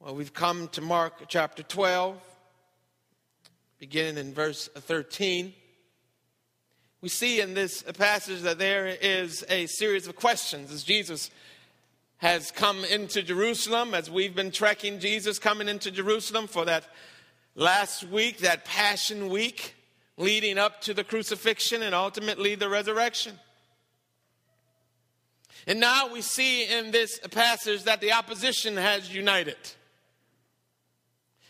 Well, we've come to Mark chapter 12, beginning in verse 13. We see in this passage that there is a series of questions as Jesus has come into Jerusalem, as we've been trekking Jesus coming into Jerusalem for that last week, that Passion Week, leading up to the crucifixion and ultimately the resurrection. And now we see in this passage that the opposition has united.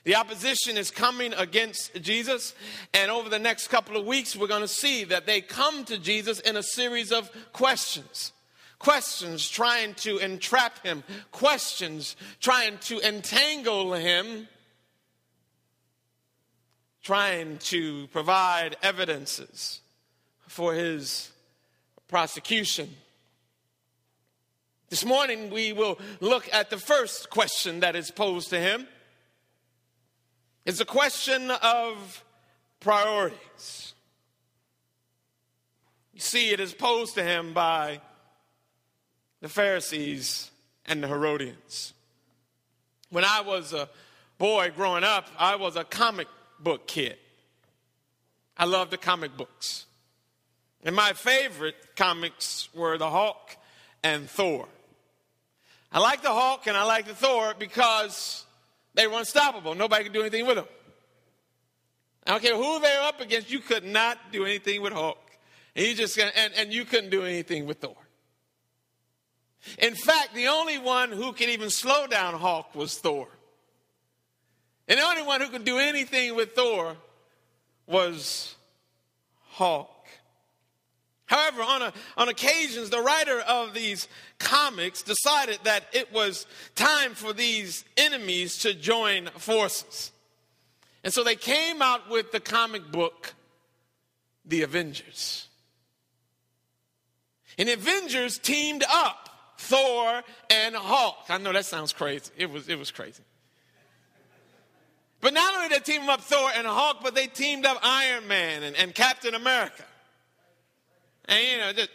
The opposition is coming against Jesus, and over the next couple of weeks, we're going to see that they come to Jesus in a series of questions. Questions trying to entrap him, questions trying to entangle him, trying to provide evidences for his prosecution. This morning, we will look at the first question that is posed to him. It's a question of priorities. You see, it is posed to him by the Pharisees and the Herodians. When I was a boy growing up, I was a comic book kid. I loved the comic books. And my favorite comics were the Hulk and Thor. I like the Hulk and I like the Thor because they were unstoppable. Nobody could do anything with them. I don't care who they were up against, you could not do anything with Hulk. And you just and, and you couldn't do anything with Thor. In fact, the only one who could even slow down Hulk was Thor. And the only one who could do anything with Thor was Hulk. However, on, a, on occasions, the writer of these comics decided that it was time for these enemies to join forces. And so they came out with the comic book, The Avengers. And the Avengers teamed up Thor and Hulk. I know that sounds crazy. It was, it was crazy. But not only did they team up Thor and Hulk, but they teamed up Iron Man and, and Captain America. And you know, just,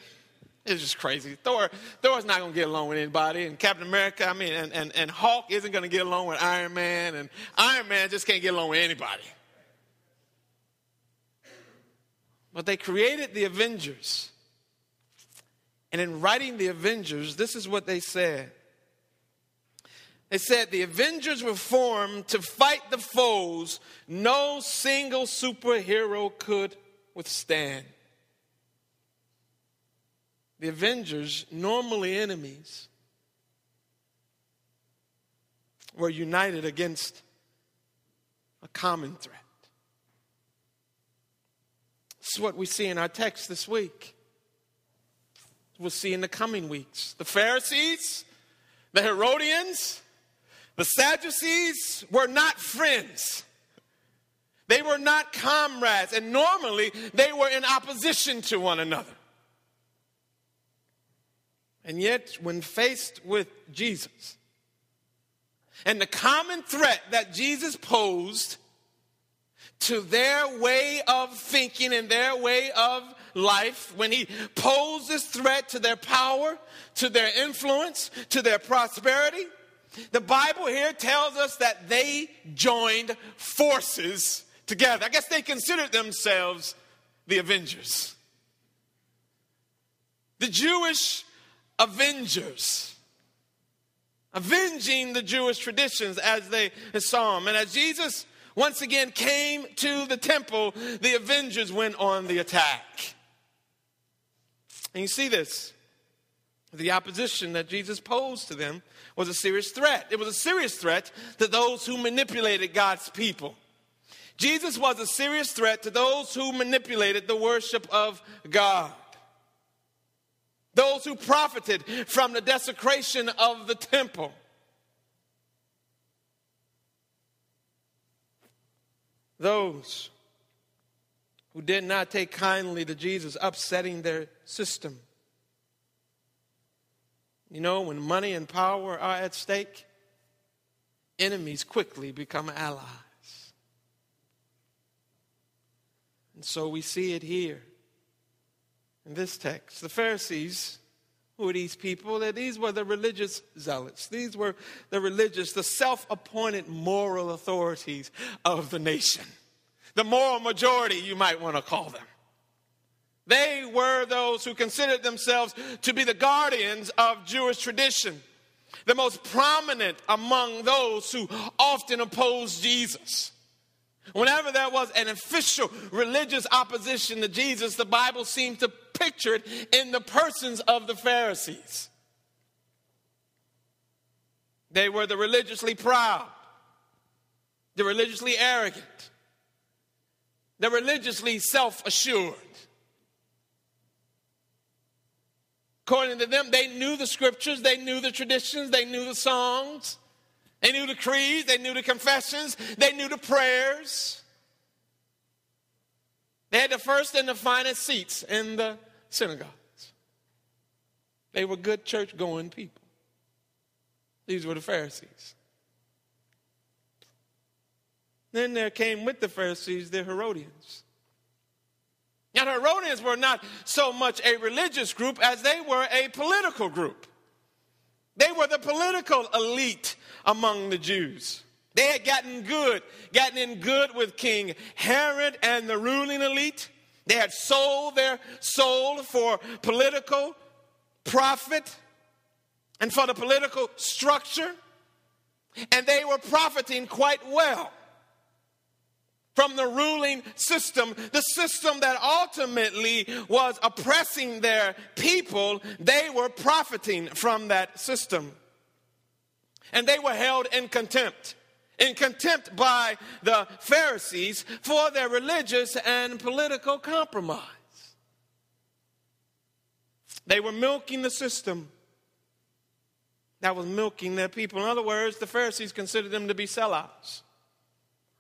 it's just crazy. Thor, Thor's not to get along with anybody, and Captain America, I mean, and, and, and Hulk isn't to get along with Iron Man, and Iron Man just can't get along with anybody. But they created the Avengers. And in writing the Avengers, this is what they said. They said the Avengers were formed to fight the foes no single superhero could withstand. The Avengers, normally enemies, were united against a common threat. This is what we see in our text this week. We'll see in the coming weeks. The Pharisees, the Herodians, the Sadducees were not friends. They were not comrades, and normally they were in opposition to one another. And yet, when faced with Jesus and the common threat that Jesus posed to their way of thinking and their way of life, when he posed this threat to their power, to their influence, to their prosperity, the Bible here tells us that they joined forces together. I guess they considered themselves the Avengers. The Jewish avengers, avenging the Jewish traditions as they saw them. And as Jesus once again came to the temple, the avengers went on the attack. And you see this. The opposition that Jesus posed to them was a serious threat. It was a serious threat to those who manipulated God's people. Jesus was a serious threat to those who manipulated the worship of God those who profited from the desecration of the temple. Those who did not take kindly to Jesus upsetting their system. You know, when money and power are at stake, enemies quickly become allies. And so we see it here in this text. The Pharisees Who are these people? These were the religious zealots. These were the religious, the self appointed moral authorities of the nation. The moral majority, you might want to call them. They were those who considered themselves to be the guardians of Jewish tradition, the most prominent among those who often opposed Jesus. Whenever there was an official religious opposition to Jesus, the Bible seemed to picture it in the persons of the Pharisees. They were the religiously proud, the religiously arrogant, the religiously self assured. According to them, they knew the scriptures, they knew the traditions, they knew the songs. They knew the creeds, they knew the confessions, they knew the prayers. They had the first and the finest seats in the synagogues. They were good church going people. These were the Pharisees. Then there came with the Pharisees the Herodians. Now, the Herodians were not so much a religious group as they were a political group. They were the political elite among the Jews. They had gotten good, gotten in good with King Herod and the ruling elite. They had sold their soul for political profit and for the political structure. And they were profiting quite well from the ruling system, the system that ultimately was oppressing their people. They were profiting from that system and they were held in contempt. In contempt by the Pharisees for their religious and political compromise. They were milking the system that was milking their people. In other words, the Pharisees considered them to be sellouts,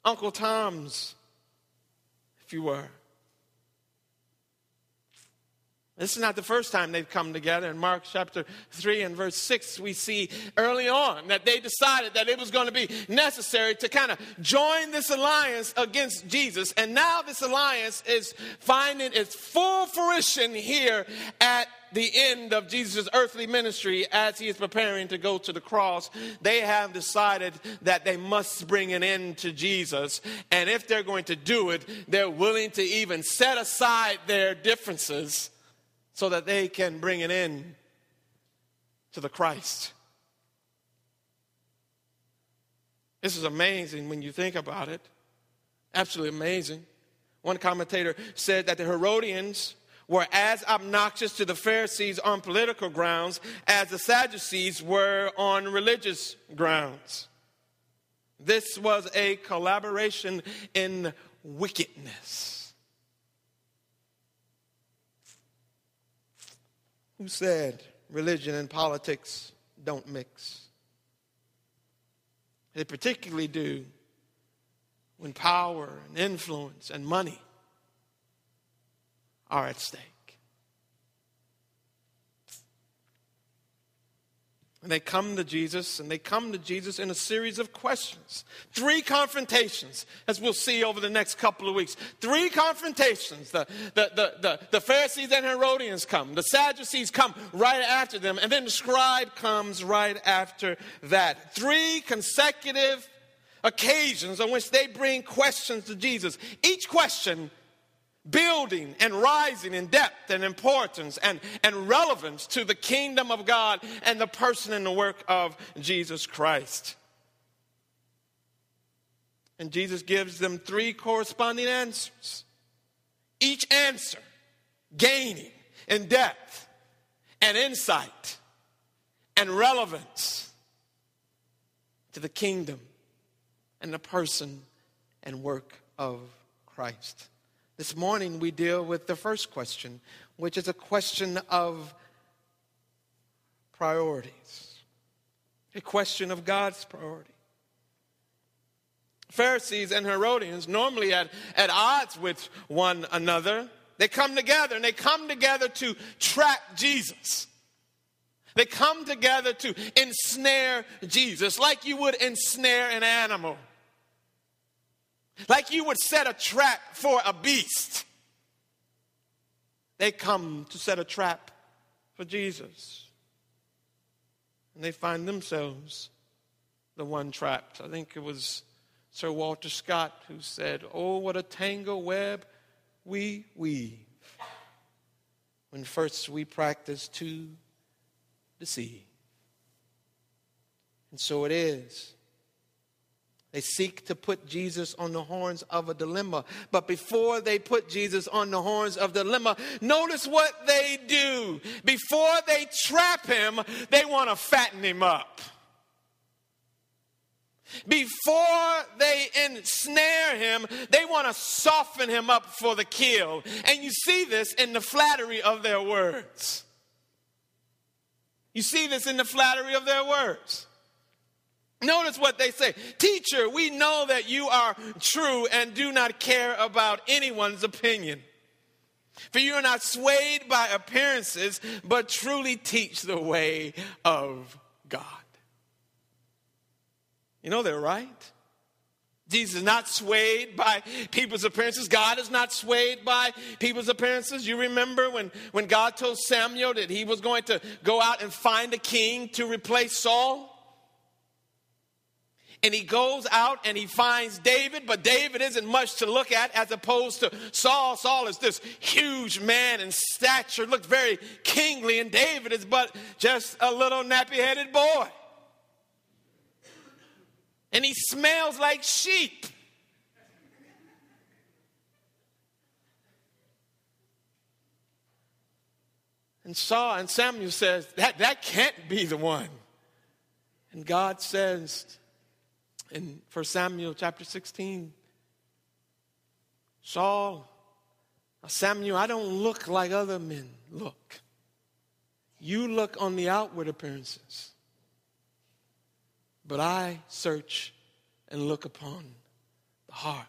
Uncle Toms, if you were. This is not the first time they've come together. In Mark chapter 3 and verse 6, we see early on that they decided that it was going to be necessary to kind of join this alliance against Jesus. And now this alliance is finding its full fruition here at the end of Jesus' earthly ministry as he is preparing to go to the cross. They have decided that they must bring an end to Jesus. And if they're going to do it, they're willing to even set aside their differences so that they can bring an end to the Christ. This is amazing when you think about it. Absolutely amazing. One commentator said that the Herodians were as obnoxious to the Pharisees on political grounds as the Sadducees were on religious grounds. This was a collaboration in wickedness. Who said religion and politics don't mix. They particularly do when power and influence and money are at stake. And they come to Jesus, and they come to Jesus in a series of questions. Three confrontations, as we'll see over the next couple of weeks. Three confrontations. The, the, the, the, the Pharisees and Herodians come, the Sadducees come right after them, and then the scribe comes right after that. Three consecutive occasions on which they bring questions to Jesus. Each question building and rising in depth and importance and, and relevance to the kingdom of God and the person and the work of Jesus Christ. And Jesus gives them three corresponding answers. Each answer gaining in depth and insight and relevance to the kingdom and the person and work of Christ. This morning we deal with the first question, which is a question of priorities, a question of God's priority. Pharisees and Herodians, normally at, at odds with one another, they come together and they come together to trap Jesus. They come together to ensnare Jesus, like you would ensnare an animal. Like you would set a trap for a beast. They come to set a trap for Jesus. And they find themselves the one trapped. I think it was Sir Walter Scott who said, Oh, what a tangle web we weave when first we practice to deceive. And so it is. They seek to put Jesus on the horns of a dilemma. But before they put Jesus on the horns of the dilemma, notice what they do. Before they trap him, they want to fatten him up. Before they ensnare him, they want to soften him up for the kill. And you see this in the flattery of their words. You see this in the flattery of their words. Notice what they say Teacher, we know that you are true and do not care about anyone's opinion. For you are not swayed by appearances, but truly teach the way of God. You know they're right. Jesus is not swayed by people's appearances. God is not swayed by people's appearances. You remember when, when God told Samuel that he was going to go out and find a king to replace Saul? And he goes out and he finds David, but David isn't much to look at as opposed to Saul. Saul is this huge man in stature, looked very kingly, and David is but just a little nappy headed boy. And he smells like sheep. And Saul and Samuel says, that, that can't be the one. And God says, in 1 Samuel chapter 16. Saul, Samuel, I don't look like other men look. You look on the outward appearances, but I search and look upon the heart.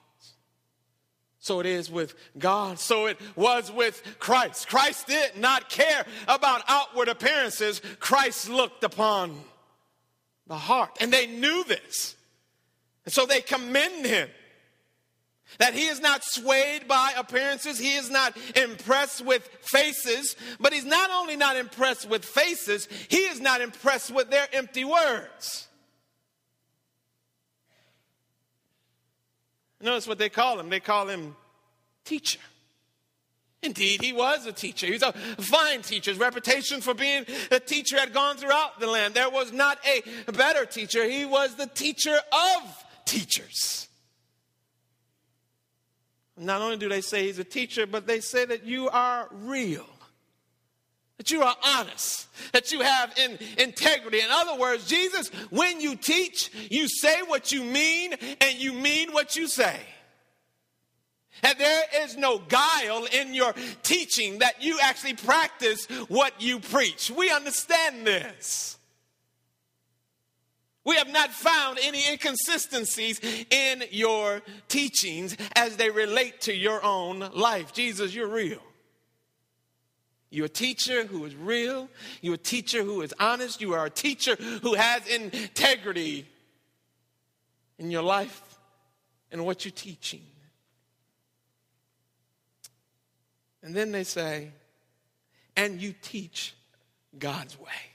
So it is with God. So it was with Christ. Christ did not care about outward appearances. Christ looked upon the heart. And they knew this. And so they commend him. That he is not swayed by appearances, he is not impressed with faces, but he's not only not impressed with faces, he is not impressed with their empty words. Notice what they call him. They call him teacher. Indeed, he was a teacher. He was a fine teacher. His reputation for being a teacher had gone throughout the land. There was not a better teacher. He was the teacher of teachers. Not only do they say he's a teacher, but they say that you are real, that you are honest, that you have in, integrity. In other words, Jesus, when you teach, you say what you mean and you mean what you say. And there is no guile in your teaching, that you actually practice what you preach. We understand this. We have not found any inconsistencies in your teachings as they relate to your own life. Jesus, you're real. You're a teacher who is real. You're a teacher who is honest. You are a teacher who has integrity in your life and what you're teaching. And then they say, and you teach God's way.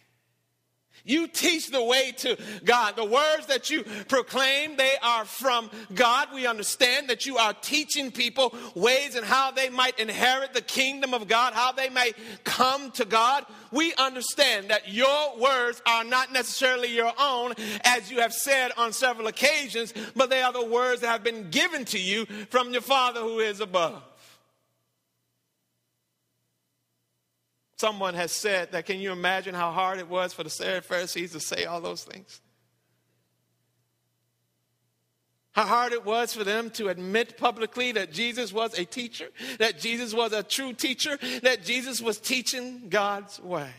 You teach the way to God. The words that you proclaim, they are from God. We understand that you are teaching people ways and how they might inherit the kingdom of God, how they may come to God. We understand that your words are not necessarily your own, as you have said on several occasions, but they are the words that have been given to you from your Father who is above. Someone has said that, can you imagine how hard it was for the Pharisees to say all those things? How hard it was for them to admit publicly that Jesus was a teacher, that Jesus was a true teacher, that Jesus was teaching God's way.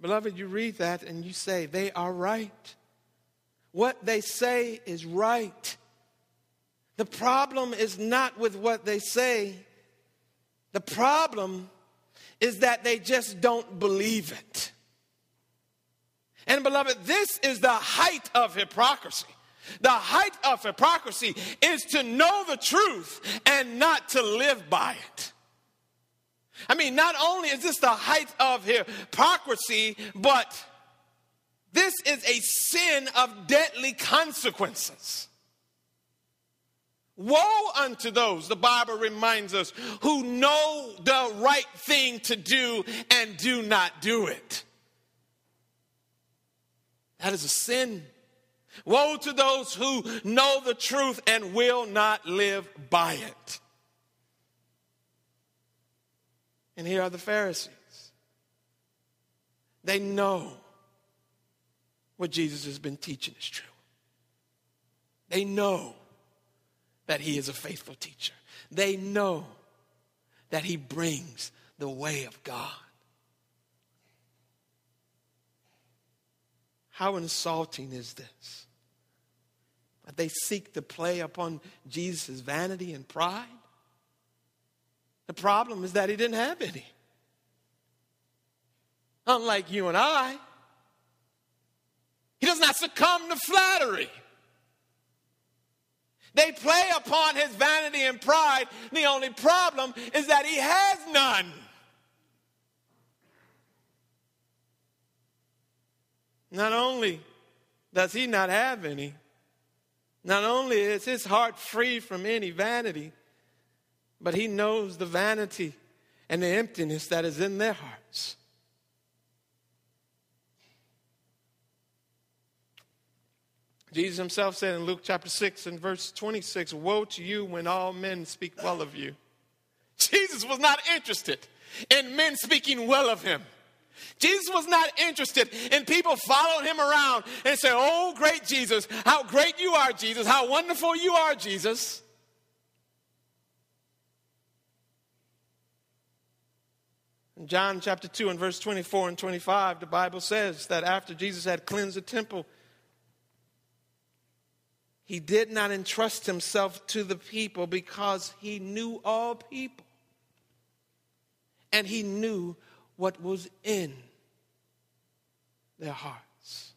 Beloved, you read that and you say, they are right. What they say is right. The problem is not with what they say, the problem is that they just don't believe it. And beloved, this is the height of hypocrisy. The height of hypocrisy is to know the truth and not to live by it. I mean, not only is this the height of hypocrisy, but this is a sin of deadly consequences. Woe unto those, the Bible reminds us, who know the right thing to do and do not do it. That is a sin. Woe to those who know the truth and will not live by it. And here are the Pharisees. They know what Jesus has been teaching is true. They know that he is a faithful teacher. They know that he brings the way of God. How insulting is this? That they seek to play upon Jesus' vanity and pride? The problem is that he didn't have any. Unlike you and I, he does not succumb to flattery. They play upon his vanity and pride. The only problem is that he has none. Not only does he not have any, not only is his heart free from any vanity, but he knows the vanity and the emptiness that is in their hearts. Jesus himself said in Luke chapter 6 and verse 26 Woe to you when all men speak well of you. Jesus was not interested in men speaking well of him. Jesus was not interested in people following him around and say, Oh, great Jesus, how great you are, Jesus, how wonderful you are, Jesus. In John chapter 2 and verse 24 and 25, the Bible says that after Jesus had cleansed the temple, he did not entrust himself to the people because he knew all people. And he knew what was in their hearts.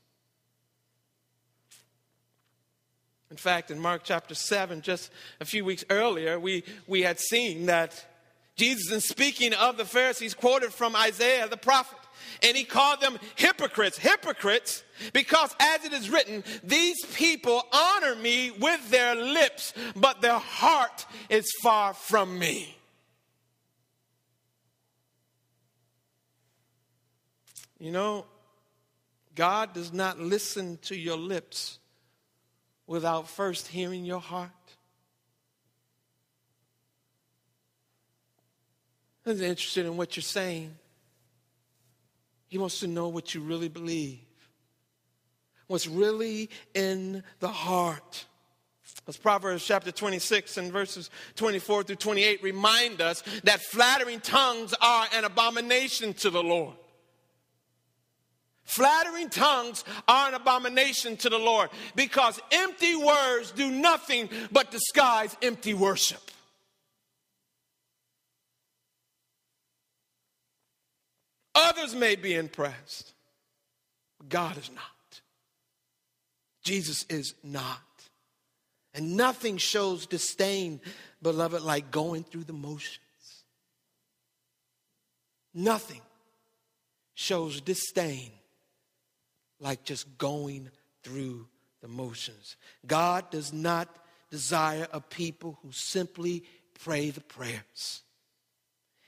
In fact, in Mark chapter 7, just a few weeks earlier, we, we had seen that Jesus, in speaking of the Pharisees, quoted from Isaiah the prophet and he called them hypocrites. Hypocrites, because as it is written, these people honor me with their lips, but their heart is far from me. You know, God does not listen to your lips without first hearing your heart. He's interested in what you're saying. He wants to know what you really believe, what's really in the heart. As Proverbs chapter 26 and verses 24 through 28 remind us that flattering tongues are an abomination to the Lord. Flattering tongues are an abomination to the Lord because empty words do nothing but disguise empty worship. Others may be impressed, but God is not. Jesus is not. And nothing shows disdain, beloved, like going through the motions. Nothing shows disdain like just going through the motions. God does not desire a people who simply pray the prayers.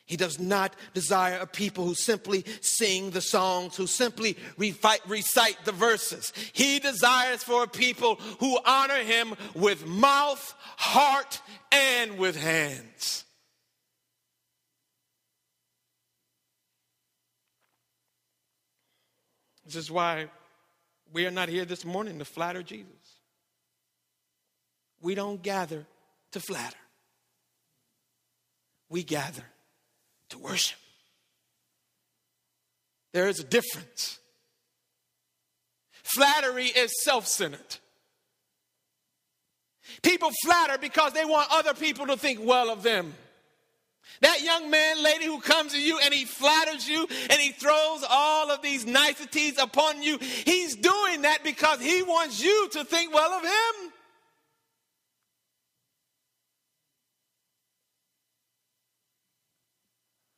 He does not desire a people who simply sing the songs, who simply recite the verses. He desires for a people who honor him with mouth, heart, and with hands. This is why we are not here this morning to flatter Jesus. We don't gather to flatter, we gather to worship. There is a difference. Flattery is self centered. People flatter because they want other people to think well of them. That young man, lady who comes to you and he flatters you and he throws all of these niceties upon you, he's doing that because he wants you to think well of him.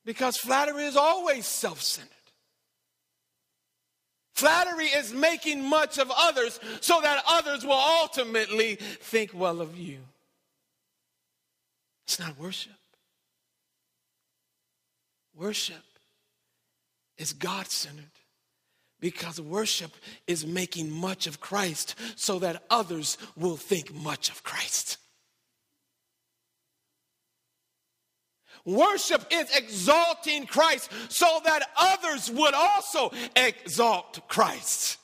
Because flattery is always self centered. Flattery is making much of others so that others will ultimately think well of you. It's not worship. Worship is God centered because worship is making much of Christ so that others will think much of Christ. Worship is exalting Christ so that others would also exalt Christ.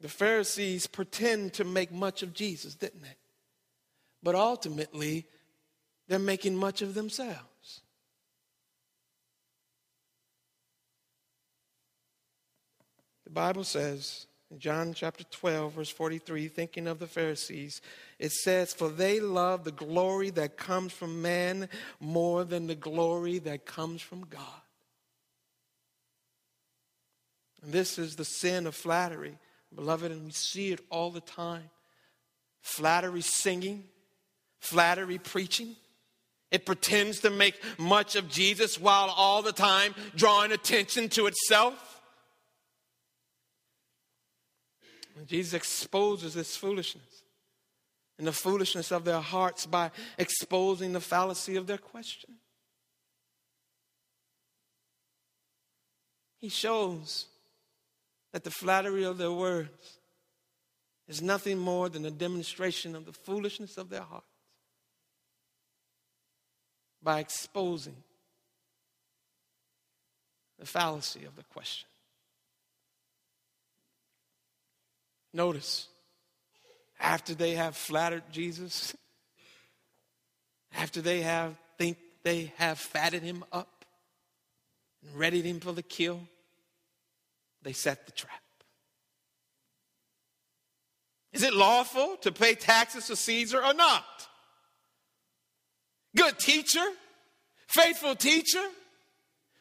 The Pharisees pretend to make much of Jesus, didn't they? But ultimately, they're making much of themselves. The Bible says in John chapter 12, verse 43, thinking of the Pharisees, it says, For they love the glory that comes from man more than the glory that comes from God. And this is the sin of flattery, beloved, and we see it all the time. Flattery singing, flattery preaching. It pretends to make much of Jesus while all the time drawing attention to itself. And Jesus exposes this foolishness and the foolishness of their hearts by exposing the fallacy of their question. He shows that the flattery of their words is nothing more than a demonstration of the foolishness of their hearts by exposing the fallacy of the question. Notice, after they have flattered Jesus, after they have think they have fatted him up and readied him for the kill, they set the trap. Is it lawful to pay taxes to Caesar or not? Good teacher, faithful teacher,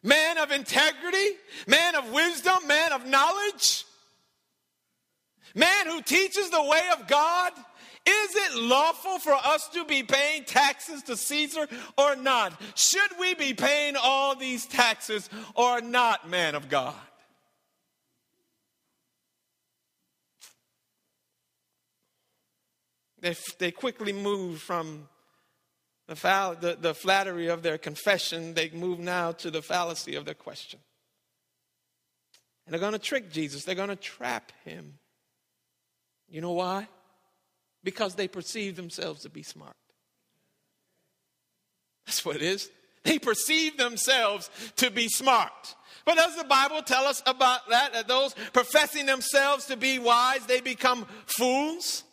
man of integrity, man of wisdom, man of knowledge, man who teaches the way of God. Is it lawful for us to be paying taxes to Caesar or not? Should we be paying all these taxes or not, man of God? They, they quickly move from the, the, the flattery of their confession, they move now to the fallacy of their question. And they're going to trick Jesus, they're going to trap him. You know why? Because they perceive themselves to be smart. That's what it is. They perceive themselves to be smart. But does the Bible tell us about that? That those professing themselves to be wise, they become fools?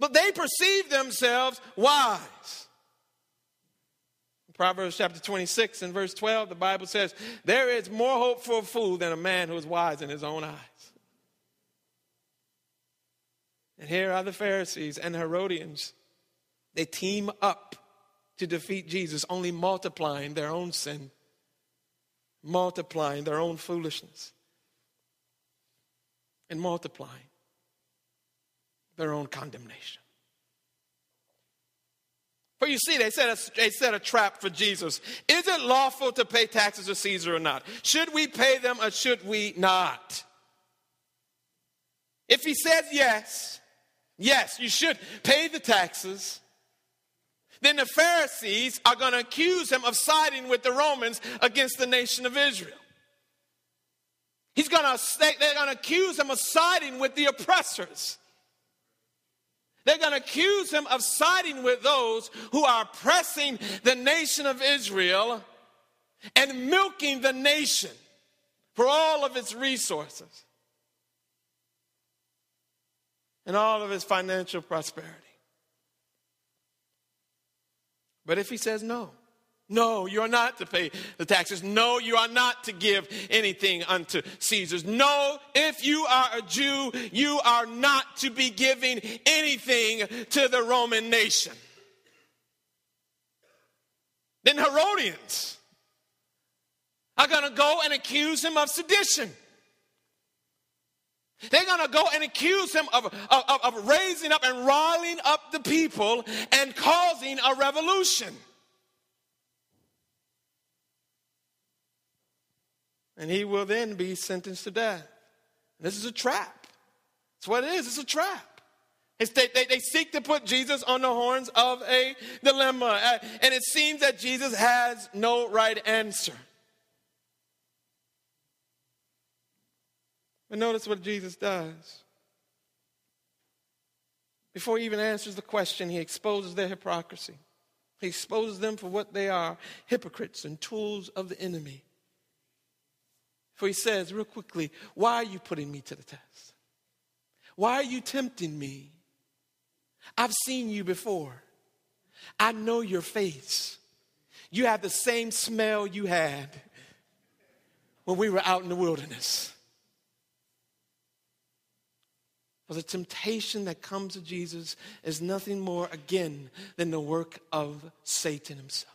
But they perceive themselves wise. Proverbs chapter 26 and verse 12, the Bible says, There is more hope for a fool than a man who is wise in his own eyes. And here are the Pharisees and Herodians. They team up to defeat Jesus, only multiplying their own sin, multiplying their own foolishness, and multiplying their own condemnation. For you see, they set, a, they set a trap for Jesus. Is it lawful to pay taxes to Caesar or not? Should we pay them or should we not? If he says yes, yes, you should pay the taxes, then the Pharisees are going to accuse him of siding with the Romans against the nation of Israel. He's going to, they're going to accuse him of siding with the oppressors. They're going to accuse him of siding with those who are oppressing the nation of Israel and milking the nation for all of its resources and all of his financial prosperity. But if he says no, no, you are not to pay the taxes. No, you are not to give anything unto Caesar's. No, if you are a Jew, you are not to be giving anything to the Roman nation. Then Herodians are going to go and accuse him of sedition. They're going to go and accuse him of, of, of, raising up and riling up the people and causing a revolution. And he will then be sentenced to death. This is a trap. That's what it is. It's a trap. It's they, they, they seek to put Jesus on the horns of a dilemma. Uh, and it seems that Jesus has no right answer. But notice what Jesus does. Before he even answers the question, he exposes their hypocrisy. He exposes them for what they are hypocrites and tools of the enemy. For he says, real quickly, Why are you putting me to the test? Why are you tempting me? I've seen you before. I know your face. You have the same smell you had when we were out in the wilderness. For the temptation that comes to Jesus is nothing more, again, than the work of Satan himself.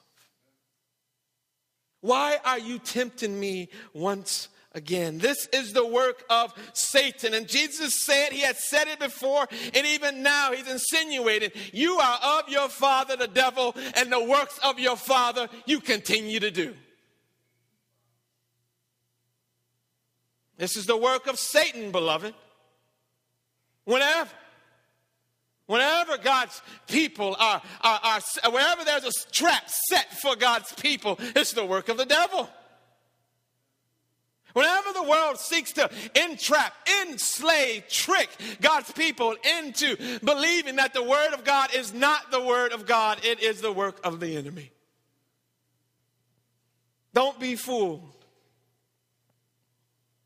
Why are you tempting me once again? This is the work of Satan. And Jesus said, He had said it before, and even now He's insinuated, You are of your father, the devil, and the works of your father you continue to do. This is the work of Satan, beloved. Whenever, whenever God's people are, are, are, wherever there's a trap set for God's people, it's the work of the devil. Whenever the world seeks to entrap, enslave, trick God's people into believing that the Word of God is not the Word of God, it is the work of the enemy. Don't be fooled.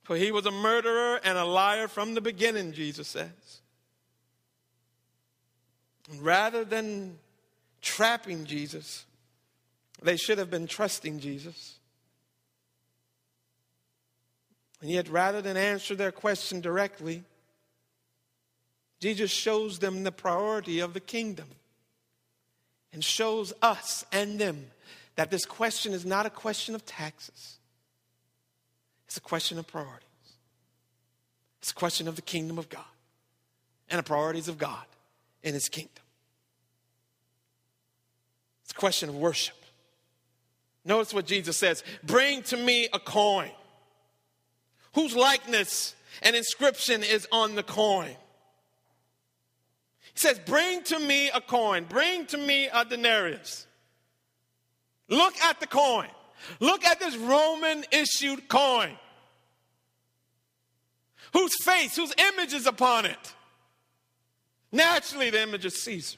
For he was a murderer and a liar from the beginning, Jesus says. Rather than trapping Jesus, they should have been trusting Jesus. And yet, rather than answer their question directly, Jesus shows them the priority of the kingdom and shows us and them that this question is not a question of taxes. It's a question of priorities. It's a question of the kingdom of God and the priorities of God in his kingdom. It's a question of worship. Notice what Jesus says Bring to me a coin whose likeness and inscription is on the coin. He says, Bring to me a coin, bring to me a denarius. Look at the coin. Look at this Roman issued coin whose face, whose image is upon it. Naturally, the image of Caesar,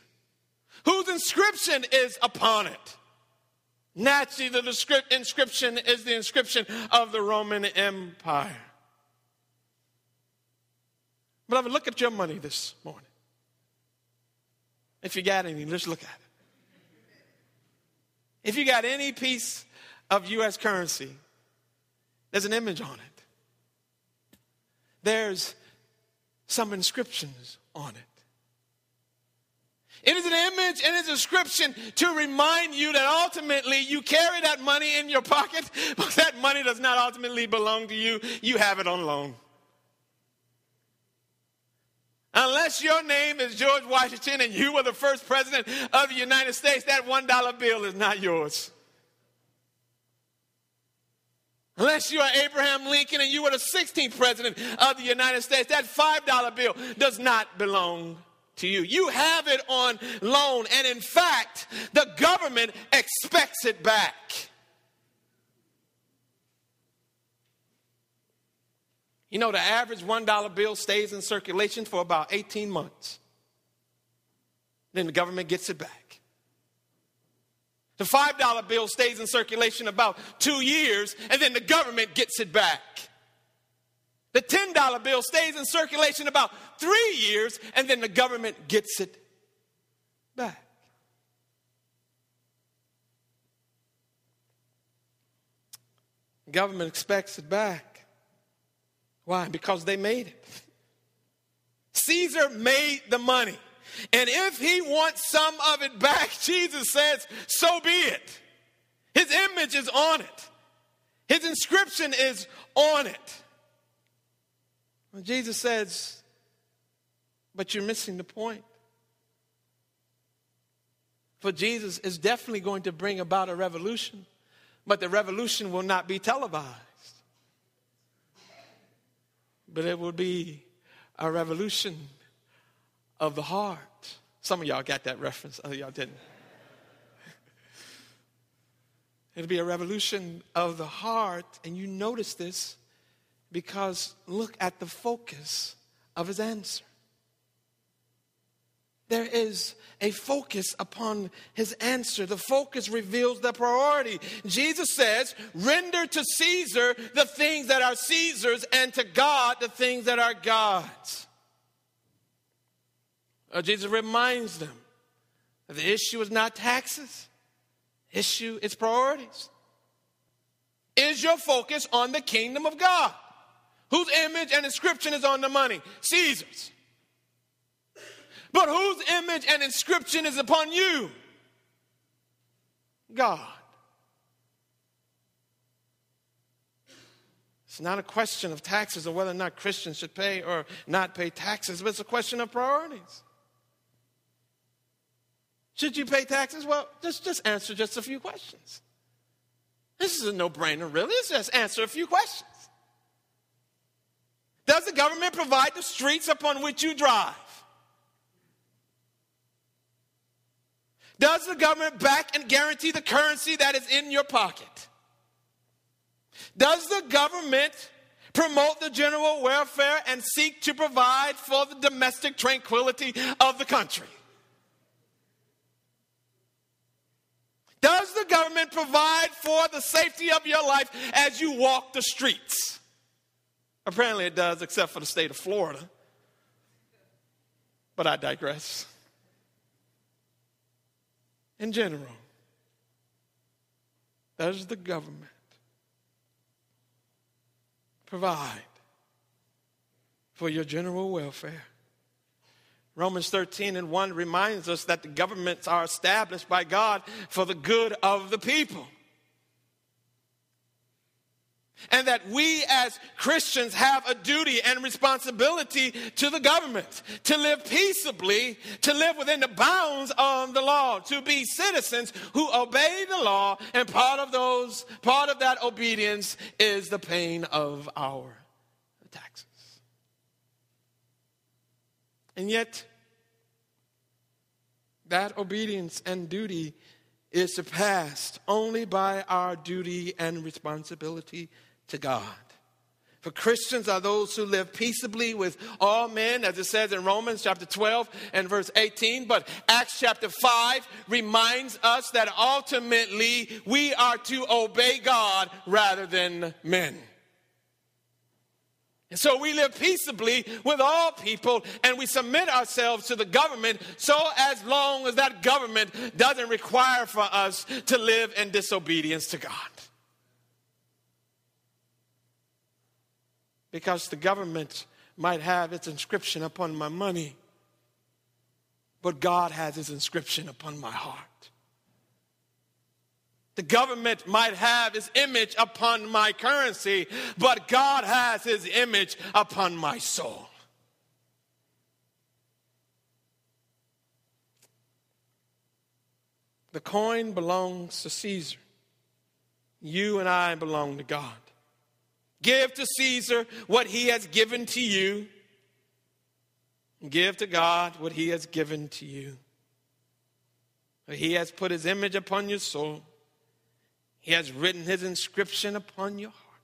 whose inscription is upon it. Naturally, the inscription is the inscription of the Roman Empire. But Beloved, look at your money this morning. If you got any, let's look at it. If you got any piece of U.S. currency, there's an image on it there's some inscriptions on it. It is an image and it's a description to remind you that ultimately you carry that money in your pocket, but that money does not ultimately belong to you. You have it on loan. Unless your name is George Washington and you were the first president of the United States, that $1 bill is not yours. Unless you are Abraham Lincoln and you were the 16th president of the United States, that $5 bill does not belong to you. You have it on loan, and in fact, the government expects it back. You know, the average $1 bill stays in circulation for about 18 months. Then the government gets it back. The $5 bill stays in circulation about two years, and then the government gets it back. The $10 bill stays in circulation about three years, and then the government gets it back. Government expects it back. Why? Because they made it. Caesar made the money. And if he wants some of it back, Jesus says, so be it. His image is on it, his inscription is on it. Jesus says, but you're missing the point. For Jesus is definitely going to bring about a revolution, but the revolution will not be televised. But it will be a revolution of the heart. Some of y'all got that reference, other y'all didn't. It'll be a revolution of the heart, and you notice this because look at the focus of his answer. There is a focus upon his answer. The focus reveals the priority. Jesus says, Render to Caesar the things that are Caesar's, and to God the things that are God's. Uh, Jesus reminds them that the issue is not taxes, issue is priorities. Is your focus on the kingdom of God? Whose image and inscription is on the money? Caesar's. But whose image and inscription is upon you? God. It's not a question of taxes or whether or not Christians should pay or not pay taxes, but it's a question of priorities. Should you pay taxes? Well, just, just answer just a few questions. This is a no brainer, really. Let's just answer a few questions. Does the government provide the streets upon which you drive? Does the government back and guarantee the currency that is in your pocket? Does the government promote the general welfare and seek to provide for the domestic tranquility of the country? Does the government provide for the safety of your life as you walk the streets? Apparently it does, except for the state of Florida. But I digress in general. Does the government provide for your general welfare? Romans 13 and 1 reminds us that the governments are established by God for the good of the people and that we as Christians have a duty and responsibility to the government to live peaceably, to live within the bounds of the law, to be citizens who obey the law, and part of those, part of that obedience is the pain of our taxes. And yet, that obedience and duty is surpassed only by our duty and responsibility to God. For Christians are those who live peaceably with all men, as it says in Romans chapter 12 and verse 18. But Acts chapter 5 reminds us that ultimately we are to obey God rather than men. And so we live peaceably with all people and we submit ourselves to the government so as long as that government doesn't require for us to live in disobedience to God. Because the government might have its inscription upon my money, but God has his inscription upon my heart. The government might have his image upon my currency, but God has his image upon my soul. The coin belongs to Caesar. You and I belong to God. Give to Caesar what he has given to you. Give to God what he has given to you. He has put his image upon your soul. He has written his inscription upon your heart.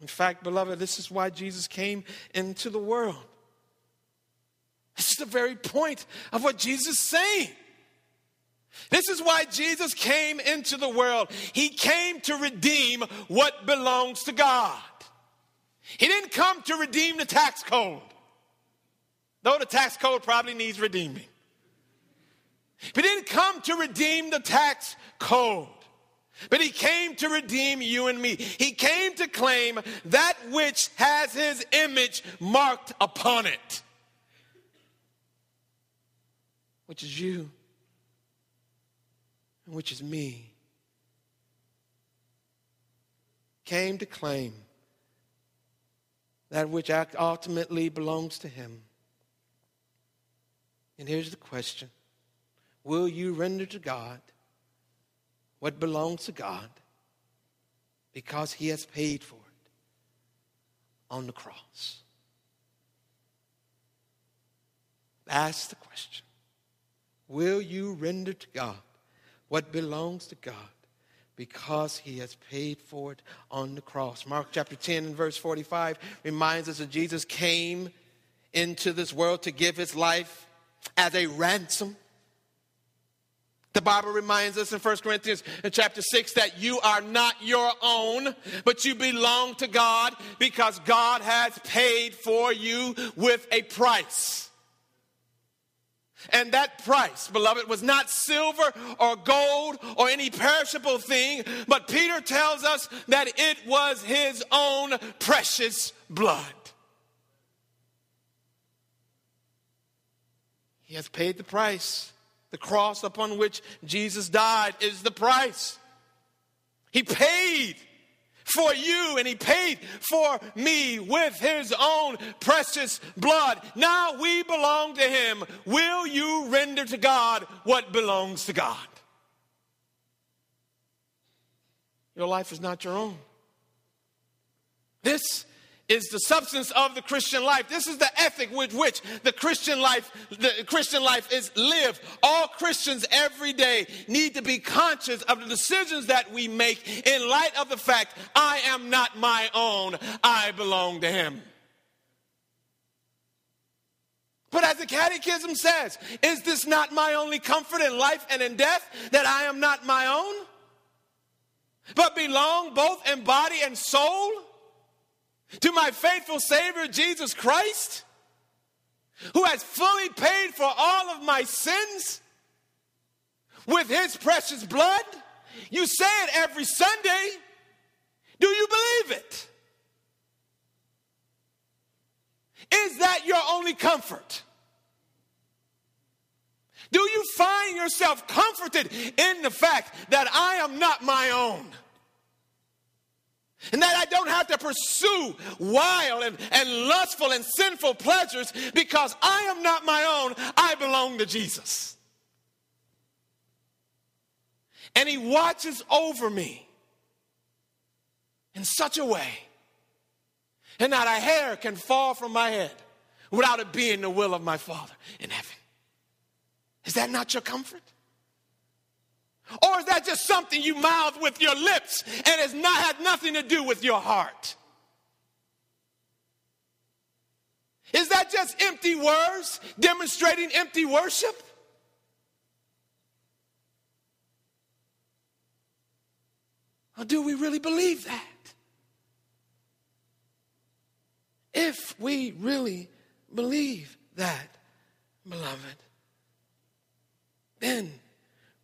In fact, beloved, this is why Jesus came into the world. This is the very point of what Jesus is saying. This is why Jesus came into the world. He came to redeem what belongs to God. He didn't come to redeem the tax code, though the tax code probably needs redeeming. He didn't come to redeem the tax code, but he came to redeem you and me. He came to claim that which has his image marked upon it, which is you which is me, came to claim that which ultimately belongs to Him. And here's the question Will you render to God what belongs to God because He has paid for it on the cross? Ask the question Will you render to God what belongs to God because he has paid for it on the cross? Mark chapter 10 and verse 45 reminds us that Jesus came into this world to give his life as a ransom. The Bible reminds us in 1 Corinthians in chapter 6 that you are not your own, but you belong to God because God has paid for you with a price. And that price, beloved, was not silver or gold or any perishable thing, but Peter tells us that it was his own precious blood. He has paid the price. The cross upon which Jesus died is the price. He paid for you and he paid for me with his own precious blood. Now we belong to him. Will you render to God what belongs to God? Your life is not your own. This is the substance of the Christian life. This is the ethic with which the Christian life, the Christian life is lived. All Christians every day need to be conscious of the decisions that we make in light of the fact I am not my own, I belong to Him. But as the Catechism says, is this not my only comfort in life and in death that I am not my own, but belong both in body and soul? To my faithful Savior Jesus Christ, who has fully paid for all of my sins with his precious blood. You say it every Sunday. Do you believe it? Is that your only comfort? Do you find yourself comforted in the fact that I am not my own? And that I don't have to pursue wild and, and lustful and sinful pleasures because I am not my own. I belong to Jesus. And He watches over me in such a way, and not a hair can fall from my head without it being the will of my Father in heaven. Is that not your comfort? Or is that just something you mouth with your lips and has not had nothing to do with your heart? Is that just empty words demonstrating empty worship? Or do we really believe that? If we really believe that, beloved, then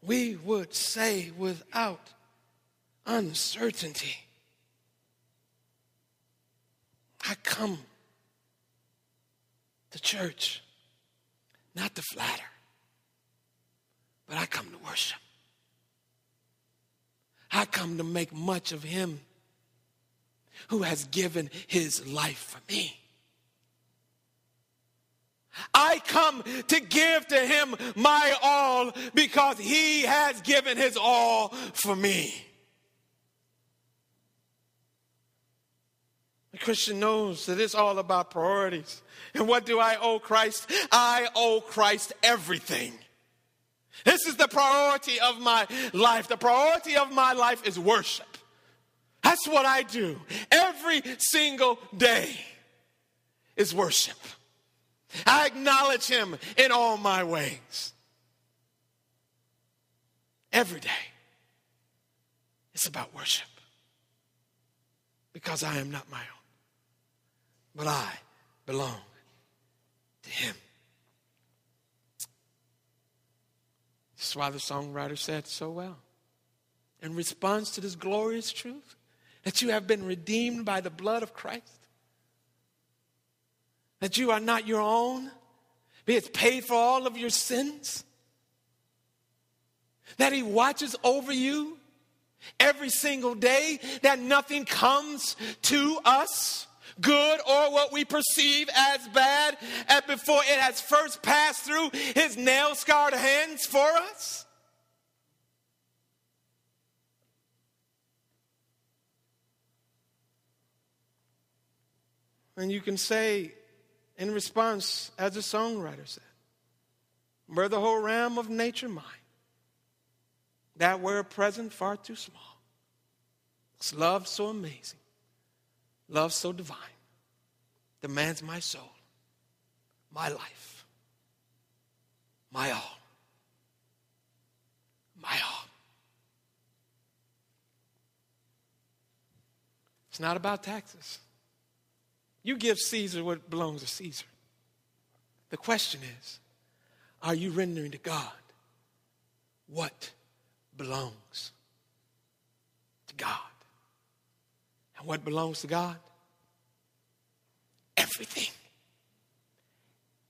we would say without uncertainty, I come to church not to flatter, but I come to worship. I come to make much of Him who has given His life for me. I come to give to him my all because he has given his all for me. The Christian knows that it's all about priorities. And what do I owe Christ? I owe Christ everything. This is the priority of my life. The priority of my life is worship. That's what I do every single day is worship. I acknowledge him in all my ways. Every day. It's about worship. Because I am not my own, but I belong to him. This is why the songwriter said so well. In response to this glorious truth, that you have been redeemed by the blood of Christ that you are not your own, He has paid for all of your sins, that He watches over you every single day, that nothing comes to us good or what we perceive as bad, and before it has first passed through his nail scarred hands for us? And you can say in response, as the songwriter said, were the whole realm of nature mine, that were a present far too small. It's love so amazing, love so divine, demands my soul, my life, my all, my all. It's not about taxes. You give Caesar what belongs to Caesar. The question is are you rendering to God what belongs to God? And what belongs to God? Everything.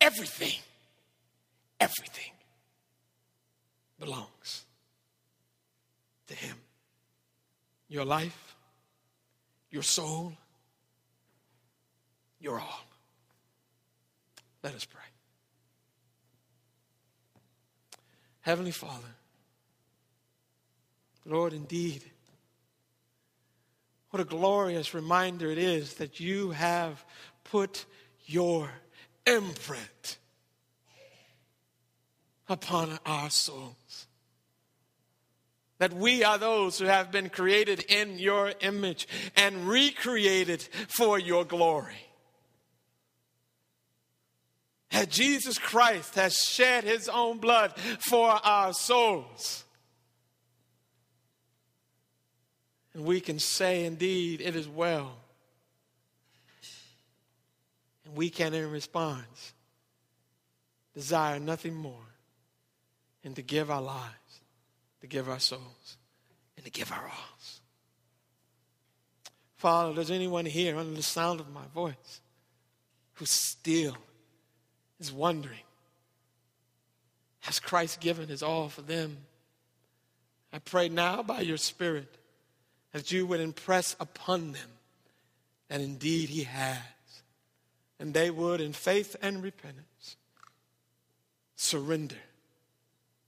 Everything. Everything belongs to Him. Your life, your soul, your all. Let us pray. Heavenly Father, Lord, indeed, what a glorious reminder it is that you have put your imprint upon our souls. That we are those who have been created in your image and recreated for your glory that Jesus Christ has shed his own blood for our souls. And we can say, indeed, it is well. And we can, in response, desire nothing more than to give our lives, to give our souls, and to give our alls. Father, does anyone here under the sound of my voice who still is wondering Has Christ given his all for them? I pray now by your Spirit that you would impress upon them that indeed he has. And they would, in faith and repentance, surrender,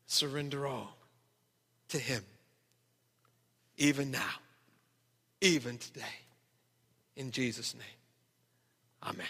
surrender all to him, even now, even today. In Jesus' name, amen.